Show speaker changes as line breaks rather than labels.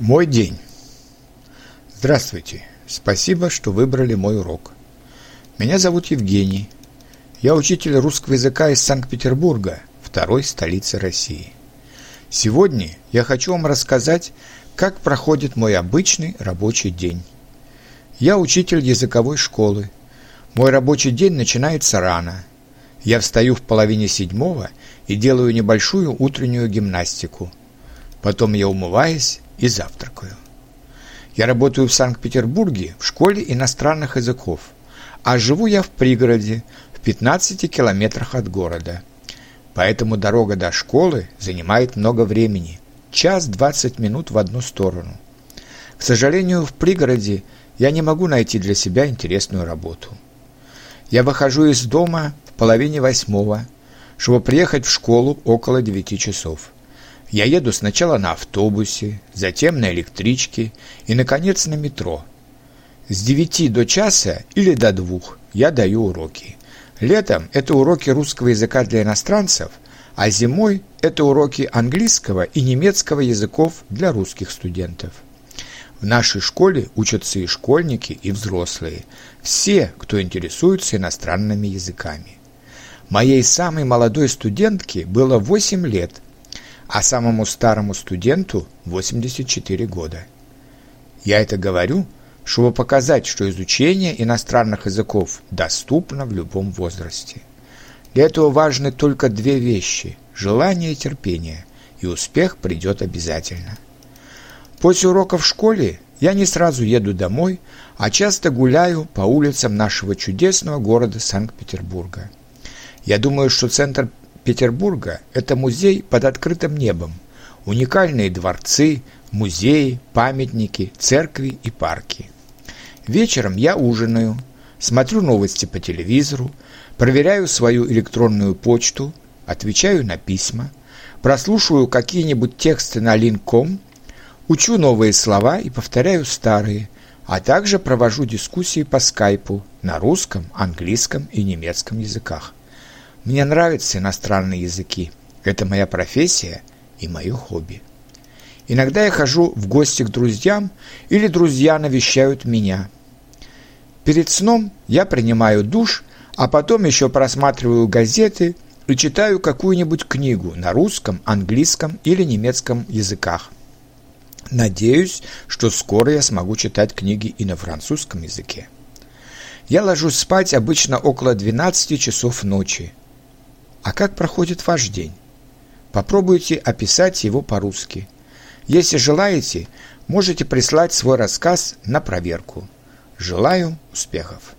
Мой день. Здравствуйте. Спасибо, что выбрали мой урок. Меня зовут Евгений. Я учитель русского языка из Санкт-Петербурга, второй столицы России. Сегодня я хочу вам рассказать, как проходит мой обычный рабочий день. Я учитель языковой школы. Мой рабочий день начинается рано. Я встаю в половине седьмого и делаю небольшую утреннюю гимнастику. Потом я умываюсь и завтракаю. Я работаю в Санкт-Петербурге в школе иностранных языков, а живу я в пригороде, в 15 километрах от города. Поэтому дорога до школы занимает много времени, час 20 минут в одну сторону. К сожалению, в пригороде я не могу найти для себя интересную работу. Я выхожу из дома в половине восьмого, чтобы приехать в школу около девяти часов. Я еду сначала на автобусе, затем на электричке и, наконец, на метро. С девяти до часа или до двух я даю уроки. Летом это уроки русского языка для иностранцев, а зимой это уроки английского и немецкого языков для русских студентов. В нашей школе учатся и школьники, и взрослые, все, кто интересуется иностранными языками. Моей самой молодой студентке было 8 лет – а самому старому студенту 84 года. Я это говорю, чтобы показать, что изучение иностранных языков доступно в любом возрасте. Для этого важны только две вещи – желание и терпение, и успех придет обязательно. После уроков в школе я не сразу еду домой, а часто гуляю по улицам нашего чудесного города Санкт-Петербурга. Я думаю, что центр Петербурга – это музей под открытым небом. Уникальные дворцы, музеи, памятники, церкви и парки. Вечером я ужинаю, смотрю новости по телевизору, проверяю свою электронную почту, отвечаю на письма, прослушиваю какие-нибудь тексты на Линком, учу новые слова и повторяю старые, а также провожу дискуссии по скайпу на русском, английском и немецком языках. Мне нравятся иностранные языки. Это моя профессия и мое хобби. Иногда я хожу в гости к друзьям или друзья навещают меня. Перед сном я принимаю душ, а потом еще просматриваю газеты и читаю какую-нибудь книгу на русском, английском или немецком языках. Надеюсь, что скоро я смогу читать книги и на французском языке. Я ложусь спать обычно около 12 часов ночи. А как проходит ваш день? Попробуйте описать его по-русски. Если желаете, можете прислать свой рассказ на проверку. Желаю успехов!